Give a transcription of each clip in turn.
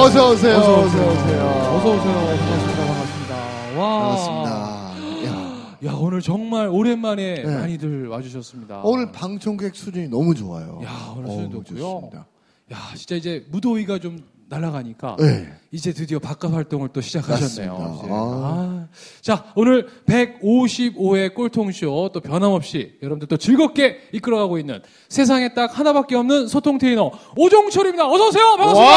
어서 오세요. 어서 어서 오세요. 오세요. 어서 오세요. 반갑습니다. 반갑습니다. 와. 반갑습니다. 야, 야 오늘 정말 오랜만에 네. 많이들 와주셨습니다. 오늘 방청객 수준이 너무 좋아요. 야 오늘 수준도. 좋습니다. 야 진짜 이제 무더위가 좀 날아가니까 네. 이제 드디어 바깥 활동을 또 시작하셨네요. 아. 아. 자 오늘 155회 꼴통쇼 또 변함없이 여러분들 또 즐겁게 이끌어가고 있는 세상에 딱 하나밖에 없는 소통 트레이너 오종철입니다. 어서 오세요. 반갑습니다.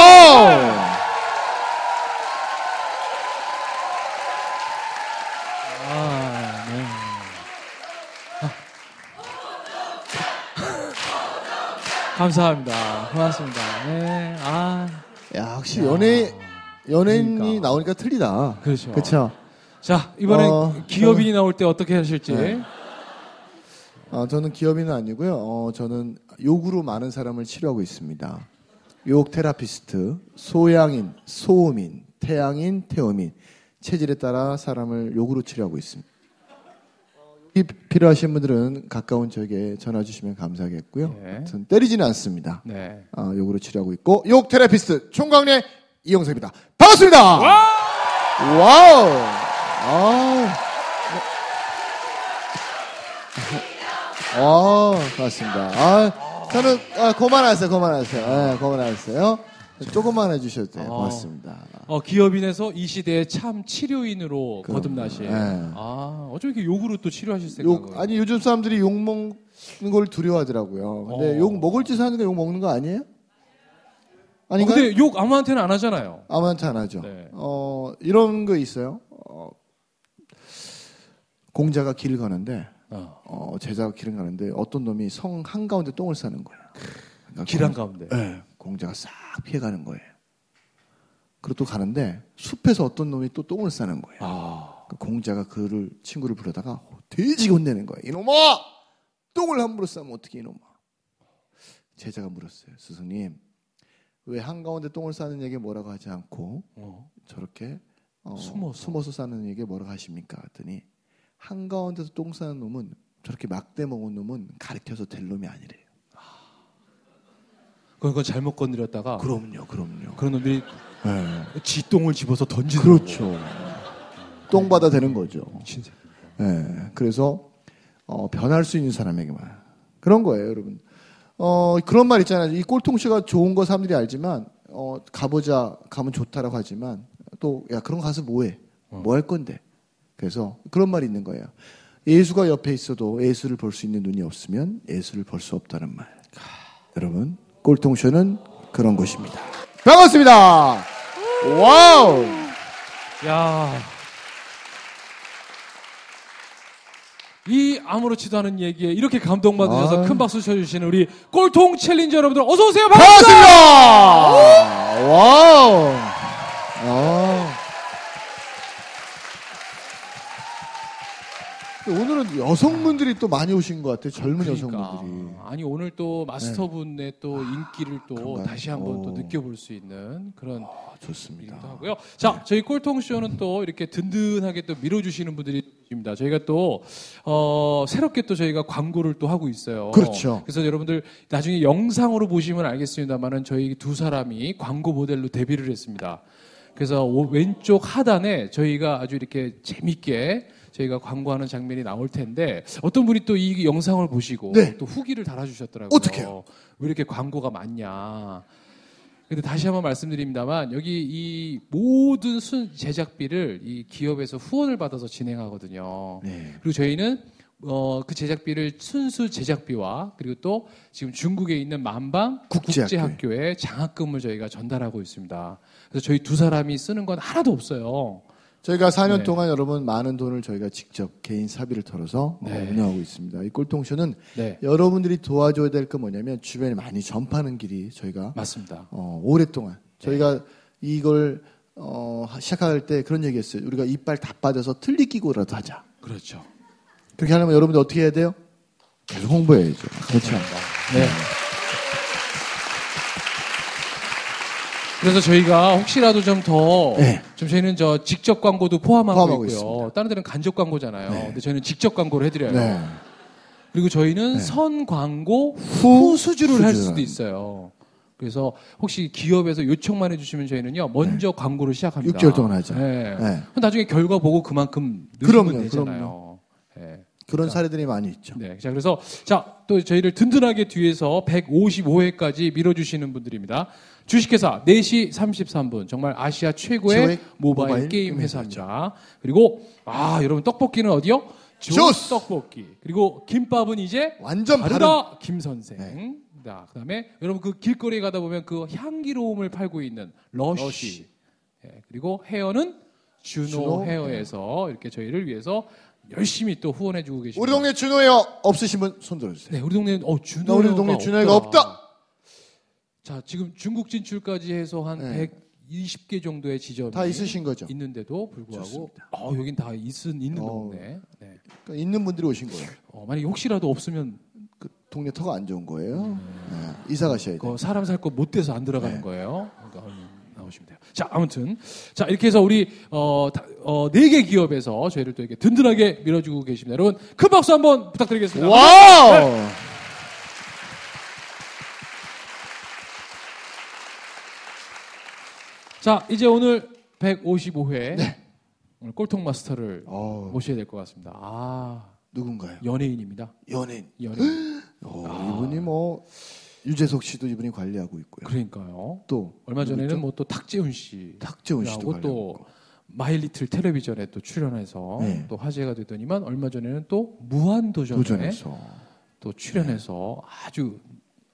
아, 네. 아. 감사합니다. 고맙습니다. 네. 아. 야, 역시 연예 연예인이 그러니까. 나오니까 틀리다. 그렇죠. 그렇죠. 자, 이번엔 어, 기업인이 나올 때 어떻게 하실지. 네. 어, 저는 기업인은 아니고요. 어, 저는 욕으로 많은 사람을 치료하고 있습니다. 욕 therapist, 소양인, 소음인, 태양인, 태음인 체질에 따라 사람을 욕으로 치료하고 있습니다. 이 필요하신 분들은 가까운 저에게 전화 주시면 감사하겠고요. 네. 때리지는 않습니다. 네. 아, 욕으로 치료하고 있고 욕 therapist 총각네 이영석입니다. 반갑습니다. wow. 아. 아, 반갑습니다. 아, 저는 아, 그만하세요. 그만하세요. 예, 그만하세요. 조금만 해주셔도 돼요. 아. 고맙습니다. 어, 기업인에서 이 시대에 참 치료인으로 그럼, 거듭나신. 네. 아, 어쩜 이렇게 욕으로 또 치료하실 생각을. 욕 아니 요즘 사람들이 욕 먹는 걸 두려워하더라고요. 근데 어. 욕 먹을 짓 하는 거욕 먹는 거 아니에요? 어, 아닌가요? 근데 욕 아무한테는 안 하잖아요. 아무한테 안 하죠. 네. 어, 이런 거 있어요. 어, 공자가 길을 가는데, 어. 어, 제자가 길을 가는데 어떤 놈이 성 한가운데 똥을 싸는. 그러니까 길 한가운데. 네, 공자가 싹 피해가는 거예요. 그리고 또 가는데 숲에서 어떤 놈이 또 똥을 싸는 거예요. 아. 그 공자가 그를 친구를 부르다가 돼지게 혼내는 거예요. 이놈아! 똥을 함부로 싸면 어떻게 이놈아? 제자가 물었어요. 스승님, 왜 한가운데 똥을 싸는 얘기 뭐라고 하지 않고 어. 저렇게 어, 숨어서. 숨어서 싸는 얘기 뭐라고 하십니까? 했더니 한가운데서 똥 싸는 놈은 저렇게 막대 먹은 놈은 가르쳐서 될 놈이 아니래요. 그건 잘못 건드렸다가 그럼요, 그럼요. 그런 놈들이 네. 지똥을 집어서 던지는 그렇죠. 똥 받아 되는 거죠. 진짜. 예, 그래서 어, 변할 수 있는 사람에게만 그런 거예요, 여러분. 어, 그런 말 있잖아요. 이 꼴통쇼가 좋은 거 사람들이 알지만 어, 가보자 가면 좋다라고 하지만 또 야 그런 거 가서 뭐해? 뭐 할 건데? 그래서 그런 말이 있는 거예요. 예수가 옆에 있어도 예수를 볼 수 있는 눈이 없으면 예수를 볼 수 없다는 말. 여러분, 꼴통쇼는 그런 곳입니다. 반갑습니다. wow. 야. 이 아무렇지도 않은 얘기에 이렇게 감동받으셔서 아. 큰 박수 쳐주시는 우리 꼴통 챌린저 여러분들 어서 오세요. 반갑습니다. 반갑습니다. 와우. 아. 오늘은 여성분들이 또 많이 오신 것 같아요. 젊은 여성분들이. 아니 오늘 또 마스터분의 또 인기를 또 그런가요? 다시 한번 또 오. 느껴볼 수 있는 그런 아, 좋습니다. 하고요. 자, 저희 꼴통 쇼는 또 이렇게 든든하게 또 밀어주시는 분들이 계십니다. 저희가 또 어, 새롭게 또 저희가 광고를 또 하고 있어요. 그렇죠. 그래서 여러분들 나중에 영상으로 보시면 알겠습니다만은 저희 두 사람이 광고 모델로 데뷔를 했습니다. 그래서 오- 왼쪽 하단에 저희가 아주 이렇게 재밌게 저희가 광고하는 장면이 나올 텐데 어떤 분이 또 이 영상을 보시고 네. 또 후기를 달아주셨더라고요. 어떡해요? 왜 이렇게 광고가 많냐? 근데 다시 한번 말씀드립니다만 여기 이 모든 순 제작비를 이 기업에서 후원을 받아서 진행하거든요. 네. 그리고 저희는 어, 그 제작비를 순수 제작비와 그리고 또 지금 중국에 있는 만방 국제학교에. 국제학교에 장학금을 저희가 전달하고 있습니다. 그래서 저희 두 사람이 쓰는 건 하나도 없어요. 저희가 4년 네. 동안 여러분 많은 돈을 저희가 직접 개인 사비를 털어서 어, 네. 운영하고 있습니다. 이 꼴통쇼는 네, 여러분들이 도와줘야 될 건 뭐냐면 주변에 많이 전파하는 길이 저희가 맞습니다. 어, 오랫동안 저희가 이걸 어, 시작할 때 그런 얘기했어요. 우리가 이빨 다 빠져서 틀니 끼고라도 하자. 그렇죠. 그렇게 하려면 여러분들 어떻게 해야 돼요? 계속 홍보해야죠. 그렇죠. 네. 그래서 저희가 혹시라도 좀 더, 네. 좀 저희는 저 직접 광고도 포함하고, 포함하고 있고요. 있습니다. 다른 데는 간접 광고잖아요. 네. 근데 저희는 직접 광고를 해드려요. 네. 그리고 저희는 네. 선 광고 후 후 수주를 할 수주를 수도 있어요. 그래서 혹시 기업에서 요청만 해주시면 저희는요 먼저 광고를 시작합니다. 6개월 동안 하죠. 네. 네. 나중에 결과 보고 그만큼 그럼요, 넣으시면 되잖아요. 네. 그런 사례들이 많이 있죠. 네. 자, 그래서 자, 또 저희를 든든하게 뒤에서 155회까지 밀어주시는 분들입니다. 주식회사 4시 33분. 정말 아시아 최고의 최고의 모바일, 모바일 게임 회사입니다. 그리고, 아, 여러분, 떡볶이는 어디요? 조스! 떡볶이. 그리고 김밥은 이제 완전 다르다 김 선생. 네. 자, 그다음에 여러분 그 길거리에 가다 보면 그 향기로움을 팔고 있는 러쉬. 러쉬. 예, 그리고 헤어는 준오, 준오, 헤어에서 이렇게 저희를 위해서 열심히 또 후원해주고 계십니다. 우리 동네 준오 없으신 분 손 들어주세요. 네, 우리 동네는 어 준오. 나 우리 동네 준오가 없다. 자, 지금 중국 진출까지 해서 한 네. 120개 정도의 지점이 다 있으신 거죠. 있는데도 불구하고 좋습니다. 어, 여긴 다 있은 있는 어. 동네. 네. 그러니까 있는 분들이 오신 거예요. 어, 만약에 혹시라도 없으면 그 동네 터가 안 좋은 거예요. 네. 이사 가셔야 돼요. 그 사람 살 거 못 돼서 안 들어가는 네. 거예요. 그러니까 나오시면 돼요. 자, 아무튼 자 이렇게 해서 우리 어, 다- 어, 네 개 기업에서 저희를 또 이렇게 든든하게 밀어주고 계십니다. 여러분 큰 박수 한번 부탁드리겠습니다. 와우! 자, 이제 오늘 155회 오늘 꼴통 마스터를 어, 모셔야 될 것 같습니다. 아, 누군가요? 연예인입니다. 연예인. 연예인. 어, 이분이 뭐 유재석 씨도 이분이 관리하고 있고요. 그러니까요. 또 얼마 전에는 뭐 또 탁재훈 씨, 탁재훈 씨도 하고 관리하고. 마일리틀 텔레비전에 또 출연해서 네. 또 화제가 되더니만 얼마 전에는 또 무한 도전에 도전해서 또 출연해서 아주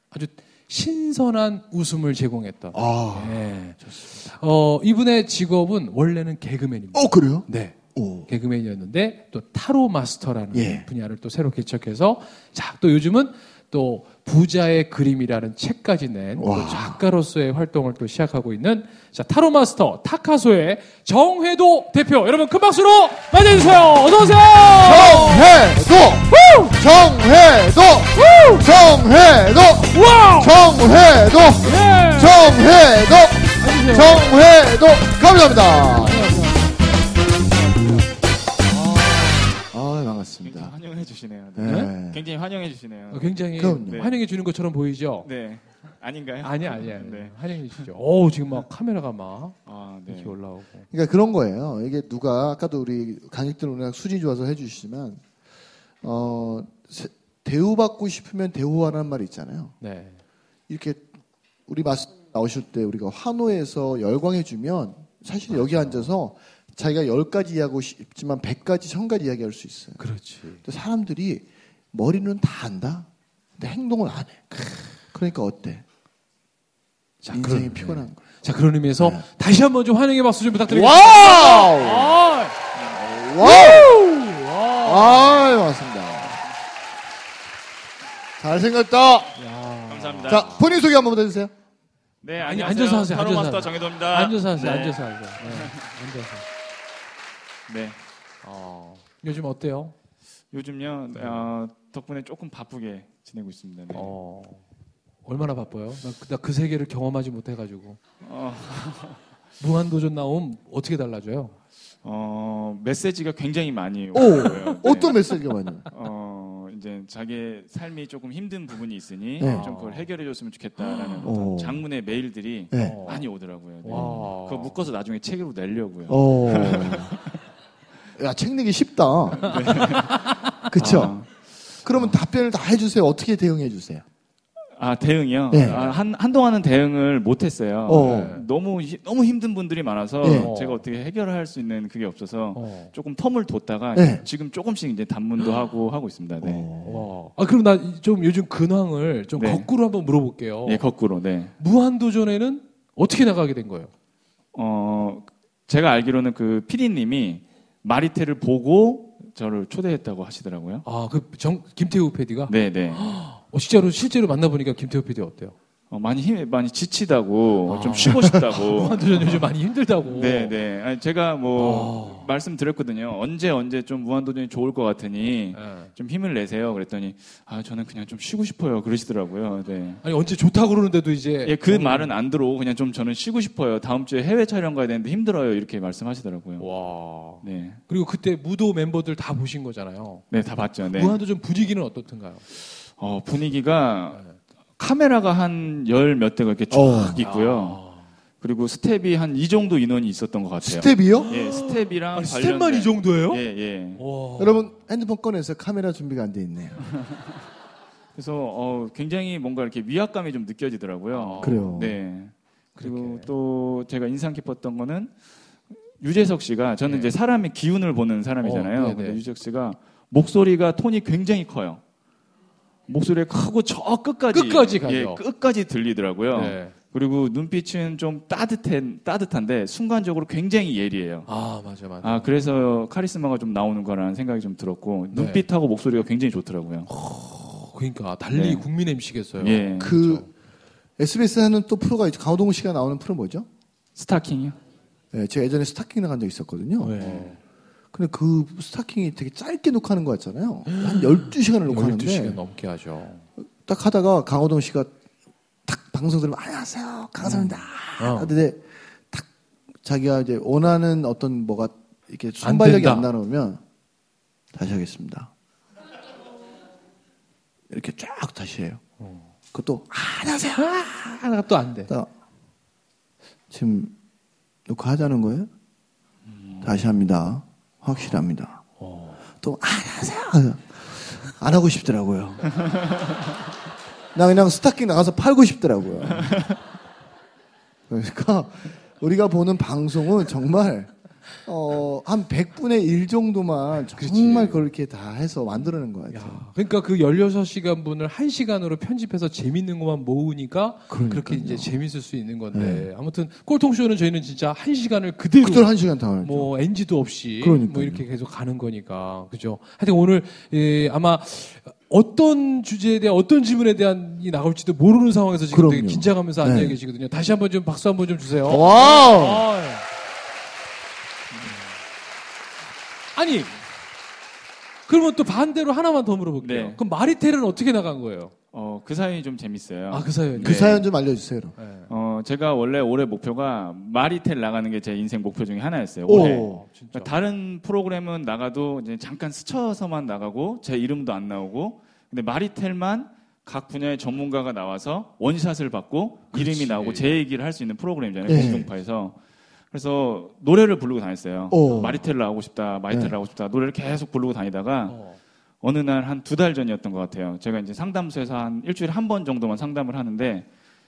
아주 신선한 웃음을 제공했던. 아, 네. 어, 이분의 직업은 원래는 개그맨입니다. 어 그래요? 네. 오, 개그맨이었는데 또 타로 마스터라는 예. 분야를 또 새로 개척해서 자, 또 요즘은 또 부자의 그림이라는 책까지 낸또 와. 작가로서의 활동을 또 시작하고 있는 자, 타로 마스터 타카소의 정회도 대표 여러분 큰 박수로 맞이해 주세요. 어서 오세요. 정회도, 정회도, 정회도, 와우! 정회도, 예! 정회도. 정회도 감사합니다. 주시네요. 네. 굉장히 환영해 주시네요. 어, 굉장히 그럼요. 네. 환영해 주는 것처럼 보이죠? 네. 아닌가요? 아니 아니 아니. 네. 환영해 주시죠. 오, 지금 막 카메라가 막 아, 네. 이렇게 올라오고. 그러니까 그런 거예요. 이게 누가 아까도 우리 강익들 오늘 수지 좋아서 해주시지만 어 세- 대우받고 싶으면 대우하라는 말이 있잖아요. 네. 이렇게 우리 마스터 나오실 때 우리가 환호해서 열광해주면 사실 여기 앉아서 자기가 열 가지 이야기하고 싶지만 백 가지, 천 가지 이야기할 수 있어요. 그렇지. 근데 사람들이 머리는 다 안다. 근데 행동을 안 해. 그러니까 어때? 자, 인생이 그런- 피곤한 거야. 자, 그런 의미에서 네. 다시 한번 좀 환영의 박수 좀 부탁드리겠습니다. 와우! 아, 와우! 와. 아유, 반갑습니다. 잘생겼다. 야. 감사합니다. 자, 본인 소개 한번 해주세요. 네, 아니, 안녕하세요. 앉아서 하세요, 타로 앉아서 마스터 하세요. 정회도입니다. 앉아서 하세요. 네. 앉아서 하세요. 네. 앉아서. 네. 어. 요즘 어때요? 요즘요. 어, 덕분에 조금 바쁘게 지내고 있습니다. 네. 어. 얼마나 바빠요? 나그 세계를 경험하지 못해가지고 어, 무한도전 나오면 어떻게 달라져요? 어, 메시지가 굉장히 많이 오! 오고요. 네. 어떤 메시지가 많이? 어, 이제 자기의 삶이 조금 힘든 부분이 있으니 네. 좀 그걸 해결해 줬으면 좋겠다라는 오. 어떤 장문의 메일들이 네. 어. 많이 오더라고요. 네. 와. 그거 묶어서 나중에 책으로 내려고요. 어. 야, 책 내기 쉽다. 그쵸? 아, 그러면 답변을 다 해주세요. 어떻게 대응해 주세요? 아, 대응이요? 네. 아, 한, 한동안은 대응을 못 했어요. 어. 네. 너무, 히- 너무 힘든 분들이 많아서 네. 제가 어떻게 해결할 수 있는 그게 없어서 어. 조금 텀을 뒀다가 네. 지금 조금씩 이제 단문도 하고 하고 있습니다. 네. 어. 와. 아 그럼 나 좀 요즘 근황을 좀 네. 거꾸로 한번 물어볼게요. 예, 거꾸로, 네. 무한 도전에는 어떻게 나가게 된 거예요? 어, 제가 알기로는 그 피디님이 마리테를 보고 저를 초대했다고 하시더라고요. 아, 그 정, 김태우 PD가? 네, 네. 어, 실제로, 실제로 만나보니까 김태우 PD 어때요? 어, 많이 힘 많이 지치다고 아. 좀 쉬고 싶다고. 무한도전 요즘 많이 힘들다고. 네, 네. 아니, 제가 뭐 아. 말씀드렸거든요. 언제 언제 좀 무한도전이 좋을 것 같으니 네. 좀 힘을 내세요. 그랬더니 아 저는 그냥 좀 쉬고 싶어요. 그러시더라고요. 네. 아니 언제 좋다 고 그러는데도 이제 예, 그 어, 말은 안 들어오고 그냥 좀 저는 쉬고 싶어요. 다음 주에 해외 촬영 가야 되는데 힘들어요. 이렇게 말씀하시더라고요. 와. 네. 그리고 그때 무도 멤버들 다 보신 거잖아요. 네, 다 봤죠. 네. 무한도전 분위기는 어떻던가요? 어, 분위기가 카메라가 한 열 몇 대가 이렇게 쫙 어. 있고요. 그리고 스텝이 한 이 정도 인원이 있었던 것 같아요. 스텝이요? 예, 스텝이랑 아니, 스텝만 이 관련된- 정도예요? 예, 예. 와. 여러분 핸드폰 꺼내서 카메라 준비가 안 돼 있네요. 그래서 어, 굉장히 뭔가 이렇게 위압감이 좀 느껴지더라고요. 아, 그래요. 네. 그리고 그렇게. 또 제가 인상 깊었던 거는 유재석 씨가 저는 네. 이제 사람의 기운을 보는 사람이잖아요. 어, 네네. 근데 유재석 씨가 목소리가 톤이 굉장히 커요. 목소리가 크고 저 끝까지 끝까지 가죠. 예, 끝까지 들리더라고요. 네. 그리고 눈빛은 좀 따뜻한 따뜻한데 순간적으로 굉장히 예리해요. 아 맞아 맞아. 아 그래서 카리스마가 좀 나오는 거라는 생각이 좀 들었고 네. 눈빛하고 목소리가 굉장히 좋더라고요. 어, 그러니까 달리 네. 국민 MC겠어요. 예. 그 SBS 하는 또 프로가 있죠. 강호동 씨가 나오는 프로 뭐죠? 스타킹이요? 네, 제가 예전에 스타킹 나간 적 있었거든요. 네. 근데 그 스타킹이 되게 짧게 녹화하는 거 같잖아요. 한 12시간을 녹화하는데 12시간 넘게 하죠. 딱 하다가 강호동 씨가 딱 방송 들으면 안녕하세요. 강호동입니다. 어. 근데 딱 자기가 이제 원하는 어떤 뭐가 이렇게 순발력이 된다. 안 나오면 다시 하겠습니다. 이렇게 쫙 다시 해요. 그것도 아, 안녕하세요. 하나가 또 안 돼. 딱 지금 녹화하자는 거예요? 다시 합니다. 확실합니다. 또 아, 안녕하세요. 안 하고 싶더라고요. 나 그냥 스타킹 나가서 팔고 싶더라고요. 그러니까 우리가 보는 방송은 정말 어, 한 100분의 1 정도만 정말 그렇게 다 해서 만들어낸. 야, 그러니까 그 16시간 분을 1시간으로 편집해서 재밌는 것만 모으니까 그러니까요. 그렇게 이제 재밌을 수 있는 건데 아무튼 꼴통쇼는 저희는 진짜 1시간을 그대로 그대로 한 시간 다 하죠. 뭐 NG도 없이 그러니까요. 뭐 이렇게 계속 가는 거니까 그죠. 하여튼 오늘 예, 아마 어떤 주제에 대한 어떤 질문에 대한 이 나올지도 모르는 상황에서 지금 되게 그럼요. 긴장하면서 앉아 네. 계시거든요. 다시 한번 좀 박수 한번 좀 주세요. 와우! 아, 예. 아니 그러면 또 반대로 하나만 더 물어볼게요. 네. 그럼 마리텔은 어떻게 나간 거예요? 어, 그 사연이 좀 재밌어요. 아 그 사연이. 그 네. 사연 좀 알려주세요. 그럼. 네. 어, 제가 원래 올해 목표가 마리텔 나가는 게 제 인생 목표 중에 하나였어요. 오. 올해. 어, 진짜. 그러니까 다른 프로그램은 나가도 이제 잠깐 스쳐서만 나가고 제 이름도 안 나오고 근데 마리텔만 각 분야의 전문가가 나와서 원샷을 받고 그렇지. 이름이 나오고 제 얘기를 할 수 있는 프로그램이잖아요. 네. 공중파에서. 그래서 노래를 부르고 다녔어요. 오. 마리텔을 하고 싶다, 마리텔을 네. 하고 싶다. 노래를 계속 부르고 다니다가 어. 어느 날 한 두 달 전이었던 것 같아요. 제가 이제 상담소에서 한 일주일에 한 번 정도만 상담을 하는데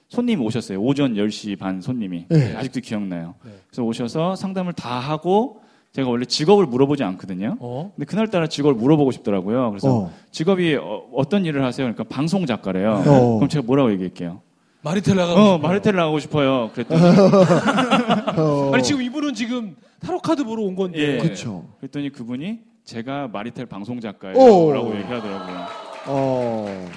손님이 오셨어요. 오전 10시 반 손님이. 네. 아직도 기억나요. 네. 그래서 오셔서 상담을 다 하고 제가 원래 직업을 물어보지 않거든요. 어? 근데 그날따라 직업을 물어보고 싶더라고요. 그래서 어. 직업이 어, 떤 일을 하세요? 그러니까 방송 작가래요. 어. 그럼 제가 뭐라고 얘기할게요? 마리텔 나가고 어, 싶어요. 마리텔 나가고 싶어요. 그랬더니 어. 아니 지금 이분은 지금 타로 카드 보러 온 건데. 예. 그쵸. 그랬더니 그분이 제가 마리텔 방송 오. 작가예요라고 얘기하더라고요. 어.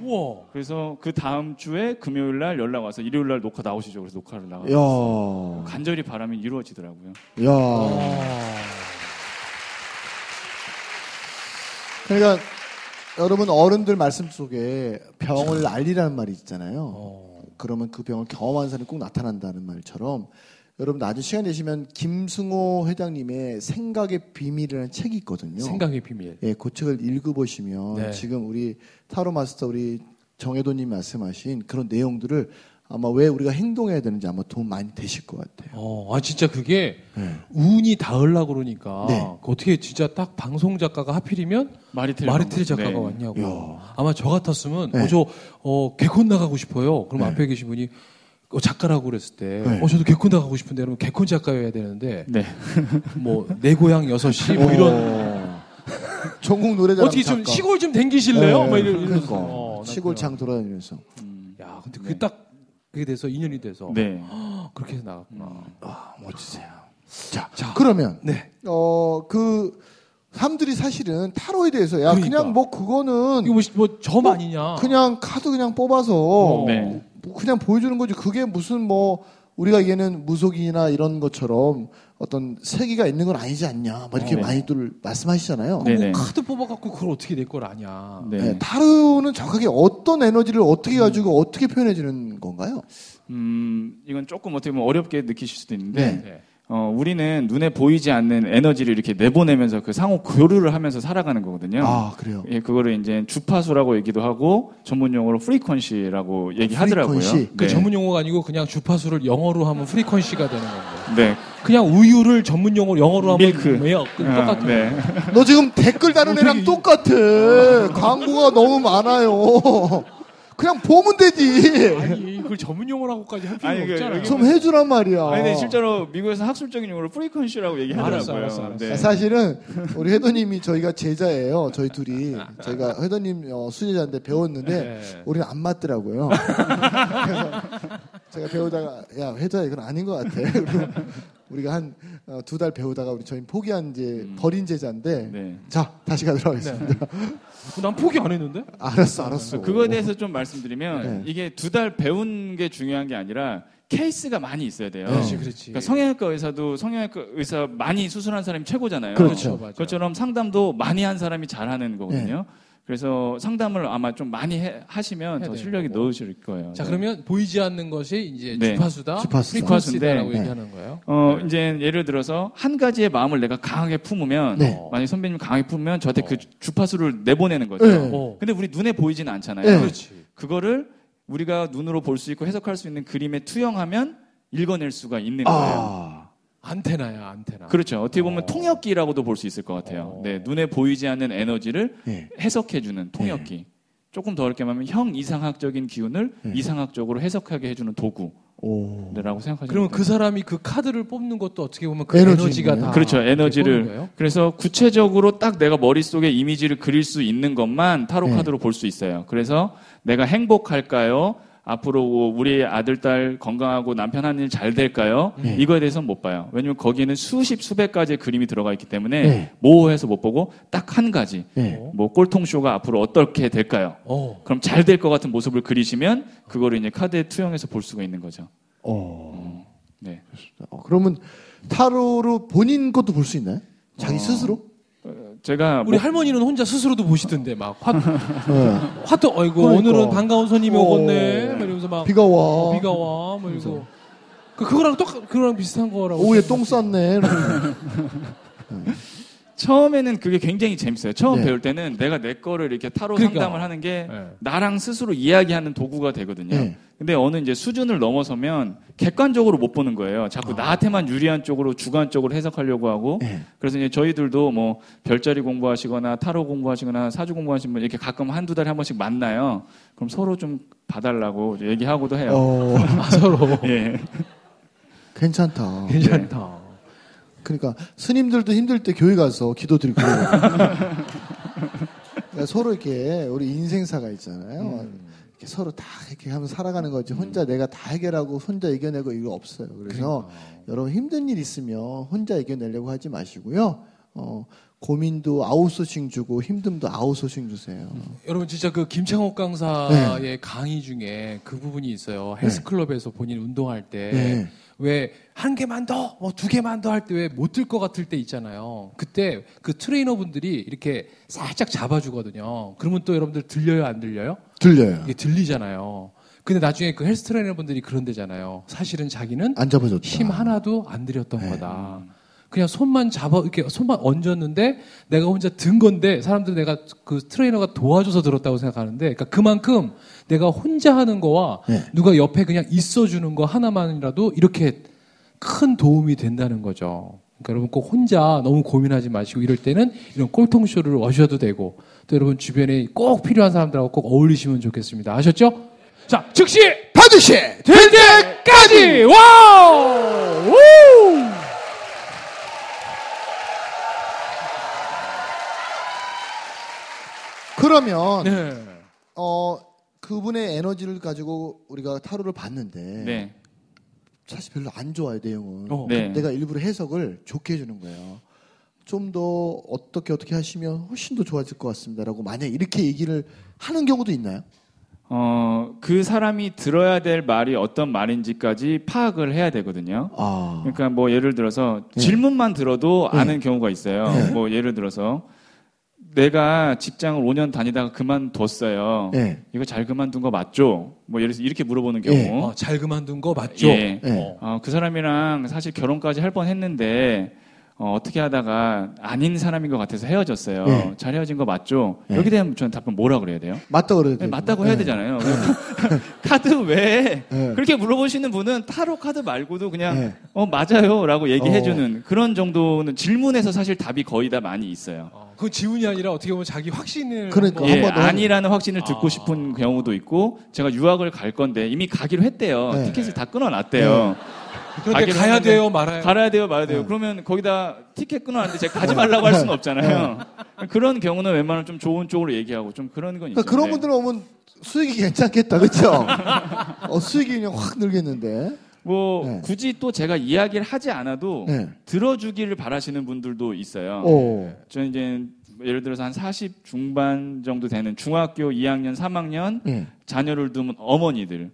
우와. 그래서 그 다음 주에 금요일 날 연락 와서 일요일 날 녹화 나오시죠. 그래서 녹화를 나가. 야. 간절히 바라면 이루어지더라고요. 야. 아. 그러니까 여러분 어른들 말씀 속에 병을 알리라는 말이 있잖아요. 어. 그러면 그 병을 경험한 사람이 꼭 나타난다는 말처럼 여러분 나중에 시간 되시면 김승호 회장님의 생각의 비밀이라는 책이 있거든요. 생각의 비밀. 예, 그 책을 읽어보시면 네. 지금 우리 타로 마스터 우리 정혜도님 말씀하신 그런 내용들을 아마 왜 우리가 행동해야 되는지 아마 도움 많이 되실 것 같아요. 어, 아 진짜 그게 네. 운이 닿으려 그러니까 네. 그 어떻게 진짜 딱 방송 작가가 하필이면 마리텔 마리텔. 작가가 네. 왔냐고. 야. 아마 저 같았으면 네. 어, 저 어, 개콘 나가고 싶어요. 그럼 네. 앞에 계신 분이 어, 작가라고 그랬을 때, 네. 어, 저도 개콘 나가고 싶은데, 그러면 개콘 작가여야 되는데, 네. 뭐, 내 고향 여섯 시, 뭐 이런, 어. 전국 노래자랑 어떻게 좀 작가. 시골 좀 댕기실래요? 네, 막 이런, 이러면서. 그러니까. 어, 난 시골 장 돌아다니면서 야, 근데 네. 그게 딱, 그게 돼서, 인연이 돼서. 네. 그렇게 해서 나갔구나. 아, 멋지세요. 자, 자. 그러면 네. 어, 그 사람들이 사실은 타로에 대해서 야 그러니까. 그냥 뭐 그거는 이거 뭐점 뭐, 아니냐? 그냥 카드 그냥 뽑아서 어. 네. 뭐 그냥 보여주는 거지 그게 무슨 뭐 우리가 얘기하는 무속이나 이런 것처럼 어떤 세계가 있는 건 아니지 않냐 막 이렇게 네. 많이들 말씀하시잖아요. 네. 뭐 네네. 카드 뽑아갖고 그걸 어떻게 내 걸 아냐? 네. 네, 타로는 정확하게 어떤 에너지를 어떻게 가지고 어떻게 표현해 주는 건가요? 음, 이건 조금 어떻게 보면 어렵게 느끼실 수도 있는데 네. 어, 우리는 눈에 보이지 않는 에너지를 이렇게 내보내면서 그 상호 교류를 하면서 살아가는 거거든요. 아 그래요. 예, 그거를 이제 주파수라고 얘기도 하고 전문 용어로 frequency라고 얘기하더라고요. frequency? 그 네. 전문 용어가 아니고 그냥 주파수를 영어로 하면 frequency가 되는 건데. 네. 그냥 우유를 전문 용어로 영어로 하면 milk. 왜요? 그 똑같아요. 네. 너 지금 댓글 다는 어, 애랑 되게- 똑같아. 광고가 너무 많아요. 그냥 보면 되지. 아니 그걸 전문 용어라고까지 할 필요 아니, 그 없잖아요. 여기 좀 해주란 말이야. 아니, 근데 실제로 미국에서 학술적인 용어로 프리퀀시라고 얘기하더라고요. 알았어, 알았어, 알았어. 네. 아, 사실은 우리 회도님이 저희가 제자예요. 저희 둘이 저희가 회도님 어, 수제자인데 배웠는데 네. 우리는 안 맞더라고요. 그래서 제가 배우다가 야 회도야 이건 아닌 것 같아. 우리가 한 두 달 배우다가 우리 저희 포기한 이제 버린 제자인데 네. 자 다시 가도록 하겠습니다. 난 포기 안 했는데? 알았어 알았어. 그거에 대해서 좀 말씀드리면 네. 이게 두 달 배운 게 중요한 게 아니라 케이스가 많이 있어야 돼요. 그렇지, 그렇지. 그러니까 성형외과 의사도 성형외과 의사 많이 수술한 사람이 최고잖아요. 그렇죠. 맞아. 그것처럼 상담도 많이 한 사람이 잘하는 거거든요. 그래서 상담을 아마 좀 많이 해- 하시면 더 실력이. 느실 거예요. 자 네. 그러면 보이지 않는 것이 이제 네. 주파수다, 주파수다. frequency다라고 네. 얘기하는 거예요. 어 이제 예를 들어서 한 가지의 마음을 내가 강하게 품으면 네. 만약 에 선배님 강하게 품으면 저한테 그 주파수를 내보내는 거죠. 네. 어. 근데 우리 눈에 보이지는 않잖아요. 네. 그렇지. 그거를 우리가 눈으로 볼 수 있고 해석할 수 있는 그림에 투영하면 읽어낼 수가 있는 거예요. 아 안테나야 안테나. 그렇죠. 어떻게 보면 어. 통역기라고도 볼 수 있을 것 같아요. 어. 네, 눈에 보이지 않는 에너지를 네. 해석해주는 통역기. 조금 더 어렵게 말하면 형 이상학적인 기운을 네. 이상학적으로 해석하게 해주는 도구 라고 오. 생각하시면 그러면 그. 사람이 그 카드를 뽑는 것도 어떻게 보면 그 에너지 에너지가 있네. 다 그렇죠. 에너지를. 그래서 구체적으로 딱 내가 머릿속에 이미지를 그릴 수 있는 것만 타로 네. 카드로 볼 수 있어요. 그래서 내가 행복할까요? 앞으로 우리 아들, 딸 건강하고 남편 하는 일 잘 될까요? 네. 이거에 대해서는 못 봐요. 왜냐면 거기에는 수십, 수백 가지의 그림이 들어가 있기 때문에 네. 모호해서 못 보고 딱 한 가지. 네. 어. 뭐 꼴통쇼가 앞으로 어떻게 될까요? 어. 그럼 잘 될 것 같은 모습을 그리시면 그거를 이제 카드에 투영해서 볼 수가 있는 거죠. 어. 네. 어, 그러면 타로로 본인 것도 볼 수 있나요? 자기 어. 스스로? 제가 우리 뭐- 할머니는 혼자 스스로도 보시던데 막 화, 네. 화도 어이구 그러니까. 오늘은 반가운 손님이 어. 오겠네. 막 이러면서 막 비가 와. 어, 비가 와. 뭐 이러고 그 그거랑 똑 그거랑 비슷한 거라고. 오후에 똥 쌌네. 처음에는 그게 굉장히 재밌어요. 처음 네. 배울 때는 내가 내 거를 이렇게 타로 그러니까. 상담을 하는 게 네. 나랑 스스로 이야기하는 도구가 되거든요. 네. 근데 어느 이제 수준을 넘어서면 객관적으로 못 보는 거예요. 자꾸 나한테만 유리한 쪽으로 주관적으로 해석하려고 하고 네. 그래서 이제 저희들도 뭐 별자리 공부하시거나 타로 공부하시거나 사주 공부하시는 분 이렇게 가끔 한두 달에 한 번씩 만나요. 그럼 서로 좀 봐달라고 얘기하고도 해요. 어, 아, 서로 예. 괜찮다. 괜찮다. 그러니까 스님들도 힘들 때 교회 가서 기도드리고 그러니까 서로 이렇게 우리 인생사가 있잖아요. 이렇게 서로 다 이렇게 하면서 살아가는 거지. 혼자 내가 다 해결하고 혼자 이겨내고 이거 없어요. 그래서 여러분 힘든 일 있으면 혼자 이겨내려고 하지 마시고요. 어, 고민도 아웃소싱 주고 힘듦도 아웃소싱 주세요. 여러분 진짜 그 김창옥 강사의 강의 중에 그 부분이 있어요. 헬스클럽에서 본인 운동할 때 네. 왜 한 개만 더, 뭐 두 개만 더 할 때 왜 못 들 것 같을 때 있잖아요. 그때 그 트레이너 분들이 이렇게 살짝 잡아주거든요. 그러면 또 여러분들 들려요, 안 들려요? 들려요. 이게 들리잖아요. 근데 나중에 그 헬스 트레이너 분들이 그런데잖아요. 사실은 자기는 안 잡아줬다. 힘 하나도 안 들였던 네. 거다. 그냥 손만 잡아 이렇게 손만 얹었는데 내가 혼자 든 건데 사람들은 내가 그 트레이너가 도와줘서 들었다고 생각하는데 그러니까 그만큼 내가 혼자 하는 거와 네. 누가 옆에 그냥 있어 주는 거 하나만이라도 이렇게 큰 도움이 된다는 거죠. 그러니까 여러분 꼭 혼자 너무 고민하지 마시고 이럴 때는 이런 꼴통쇼를 와셔도 되고 또 여러분 주변에 꼭 필요한 사람들하고 꼭 어울리시면 좋겠습니다. 아셨죠? 자, 즉시 반드시 될 때까지 와우! 우! 그러면 네. 어 그분의 에너지를 가지고 우리가 타로를 봤는데 네. 사실 별로 안 좋아요 내용은. 어. 네. 내가 일부러 해석을 좋게 해주는 거예요. 좀 더 어떻게 어떻게 하시면 훨씬 더 좋아질 것 같습니다라고 만약 이렇게 얘기를 하는 경우도 있나요? 어, 그 사람이 들어야 될 말이 어떤 말인지까지 파악을 해야 되거든요. 아, 그러니까 뭐 예를 들어서 네. 질문만 들어도 네. 아는 경우가 있어요. 네. 뭐 예를 들어서 내가 직장을 5년 다니다가 그만뒀어요. 네. 이거 잘 그만둔 거 맞죠? 뭐 예를 들어서 이렇게 물어보는 경우. 네. 어, 잘 그만둔 거 맞죠? 예. 네. 어. 어, 그 사람이랑 사실 결혼까지 할 뻔했는데 어, 어떻게 하다가 아닌 사람인 것 같아서 헤어졌어요. 네. 잘 헤어진 거 맞죠? 네. 여기 대한 저는 답변 뭐라 그래야 돼요? 맞다 그래야 네, 돼. 맞다고 해야 되잖아요. 카드 외에 네. 그렇게 물어보시는 분은 타로 카드 말고도 그냥 네. 어 맞아요 라고 얘기해주는 어. 그런 정도는 질문에서 사실 답이 거의 다 많이 있어요. 어, 그건 지훈이 아니라 어떻게 보면 자기 확신을 그러니까. 예, 한번 더 아니라는 확신을 듣고 아. 싶은 경우도 있고 제가 유학을 갈 건데 이미 가기로 했대요. 네. 티켓을 다 끊어놨대요. 그런데 가기로 가야 했는데 돼요, 말아요. 갈아야 돼요, 말아야 돼요. 네. 그러면 거기다 티켓 끊어놨는데 제가 가지 말라고 할 수는 없잖아요. 그런 경우는 웬만하면 좀 좋은 쪽으로 얘기하고 좀 그런 건. 그러니까 그런 네. 분들은 오면 수익이 괜찮겠다, 그렇죠? 어, 수익이 그냥 확 늘겠는데. 뭐 네. 굳이 또 제가 이야기를 하지 않아도 네. 들어주기를 바라시는 분들도 있어요. 오, 저는 이제 예를 들어서 한 40 중반 정도 되는 중학교 2학년, 3학년 예, 자녀를 둔 어머니들.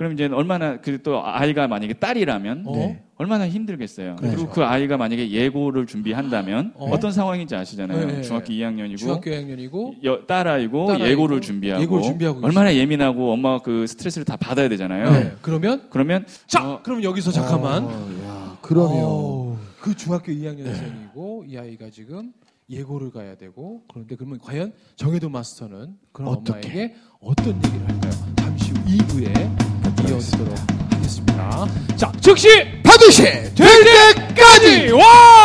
예, 그럼 이제 얼마나 그 또 아이가 만약에 딸이라면 어? 네. 얼마나 힘들겠어요. 그렇죠. 그리고 그 아이가 만약에 예고를 준비한다면 어? 어? 떤 상황인지 아시잖아요. 네. 중학교 2학년이고 중학교 2학년이고 여- 딸아이고 딸아이고 예고를 준비하고, 예고를 준비하고 얼마나 예민하고 엄마가 그 스트레스를 다 받아야 되잖아요. 네. 그러면 그러면 자, 어, 그럼 여기서 잠깐만. 어, 야, 그러면. 그 중학교 2학년생이고 이 아이가 지금 예고를 가야 되고 그런데 그러면 과연 정혜도 마스터는 그런 어떻게? 엄마에게 어떤 얘기를 할까요? 잠시 후 2부에 네, 이어지도록 하겠습니다. 자, 즉시 반드시 될 때까지 와!